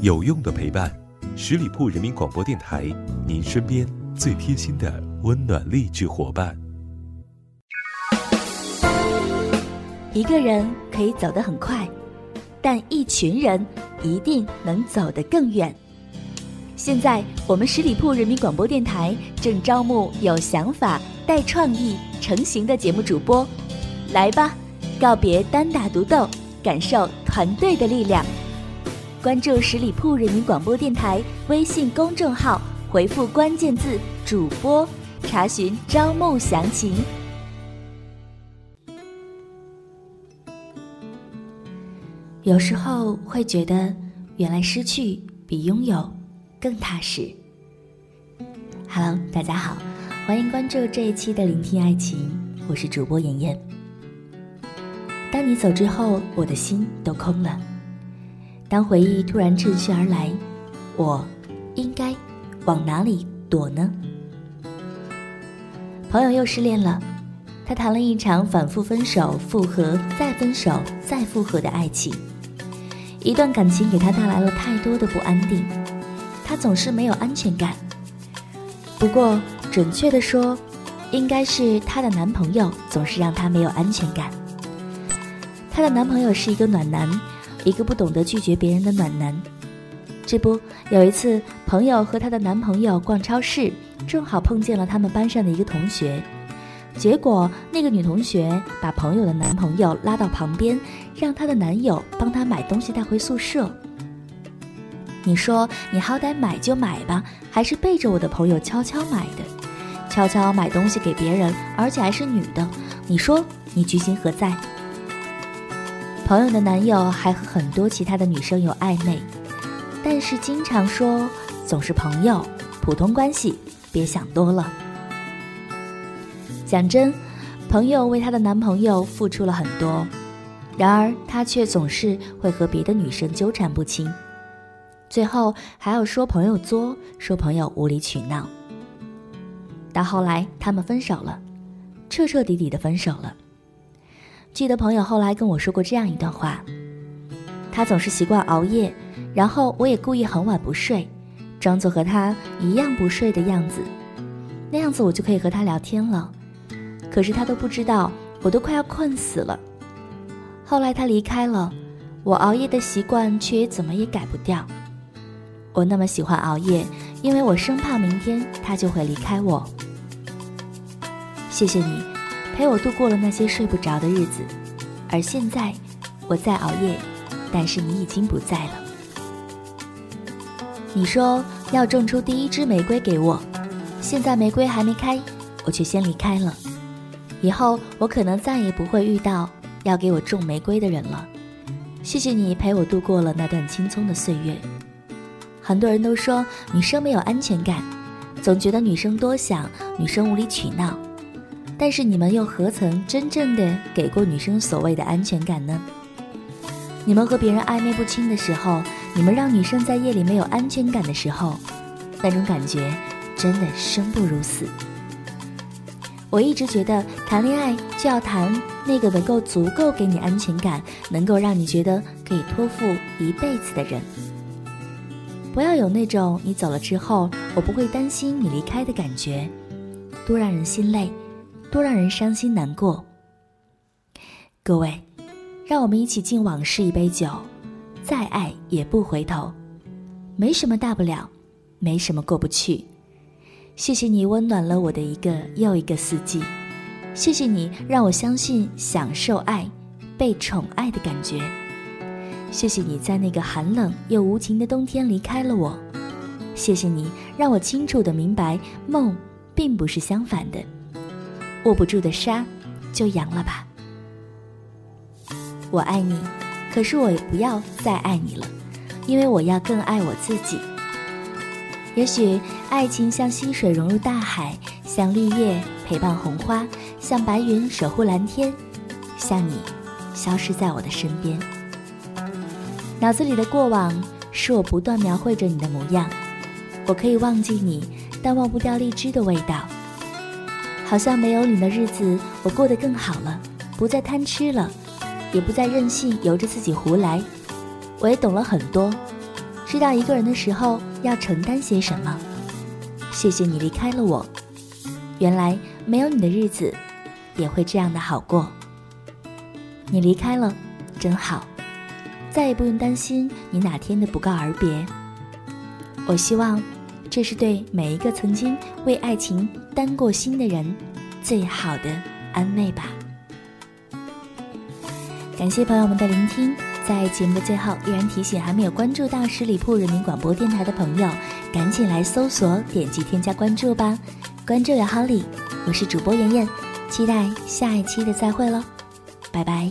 有用的陪伴，十里铺人民广播电台，您身边最贴心的温暖励志伙伴。一个人可以走得很快，但一群人一定能走得更远。现在，我们十里铺人民广播电台正招募有想法、带创意、成型的节目主播，来吧，告别单打独斗，感受团队的力量。关注十里铺人民广播电台微信公众号，回复关键字“主播”，查询招募详情。有时候会觉得，原来失去比拥有更踏实。Hello，大家好，欢迎关注这一期的聆听爱情，我是主播妍妍。当你走之后，我的心都空了。当回忆突然趁虚而来，我应该往哪里躲呢？朋友又失恋了，他谈了一场反复分手、复合、再分手、再复合的爱情。一段感情给他带来了太多的不安定，他总是没有安全感。不过，准确的说，应该是她的男朋友总是让她没有安全感。她的男朋友是一个暖男。一个不懂得拒绝别人的暖男，这不，有一次朋友和她的男朋友逛超市，正好碰见了他们班上的一个同学，结果那个女同学把朋友的男朋友拉到旁边，让她的男友帮她买东西带回宿舍。你说你好歹买就买吧，还是背着我的朋友悄悄买的，悄悄买东西给别人，而且还是女的，你说你居心何在？朋友的男友还和很多其他的女生有暧昧，但是经常说总是朋友，普通关系，别想多了。讲真，朋友为她的男朋友付出了很多，然而她却总是会和别的女生纠缠不清，最后还要说朋友作，说朋友无理取闹。到后来他们分手了，彻彻底底的分手了。记得朋友后来跟我说过这样一段话：他总是习惯熬夜，然后我也故意很晚不睡，装作和他一样不睡的样子，那样子我就可以和他聊天了。可是他都不知道，我都快要困死了。后来他离开了，我熬夜的习惯却也怎么也改不掉。我那么喜欢熬夜，因为我生怕明天他就会离开我。谢谢你。陪我度过了那些睡不着的日子，而现在，我在熬夜，但是你已经不在了。你说要种出第一支玫瑰给我，现在玫瑰还没开，我却先离开了。以后我可能再也不会遇到要给我种玫瑰的人了。谢谢你陪我度过了那段青葱的岁月。很多人都说女生没有安全感，总觉得女生多想，女生无理取闹。但是你们又何曾真正的给过女生所谓的安全感呢？你们和别人暧昧不清的时候，你们让女生在夜里没有安全感的时候，那种感觉真的生不如死。我一直觉得谈恋爱就要谈那个能够足够给你安全感，能够让你觉得可以托付一辈子的人。不要有那种你走了之后我不会担心你离开的感觉，多让人心累。多让人伤心难过。各位，让我们一起敬往事一杯酒，再爱也不回头，没什么大不了，没什么过不去。谢谢你温暖了我的一个又一个四季，谢谢你让我相信享受爱、被宠爱的感觉。谢谢你在那个寒冷又无情的冬天离开了我，谢谢你让我清楚的明白梦并不是相反的。握不住的沙，就扬了吧。我爱你，可是我也不要再爱你了，因为我要更爱我自己。也许爱情像溪水融入大海，像绿叶陪伴红花，像白云守护蓝天，像你消失在我的身边。脑子里的过往是我不断描绘着你的模样，我可以忘记你，但忘不掉荔枝的味道。好像没有你的日子，我过得更好了，不再贪吃了，也不再任性由着自己胡来。我也懂了很多，知道一个人的时候要承担些什么。谢谢你离开了我，原来没有你的日子也会这样的好过。你离开了，真好，再也不用担心你哪天的不告而别。我希望，这是对每一个曾经为爱情担过心的人最好的安慰吧。感谢朋友们的聆听，在节目的最后，依然提醒还没有关注到十里铺人民广播电台的朋友，赶紧来搜索、点击添加关注吧。关注有好礼，我是主播妍妍，期待下一期的再会喽，拜拜。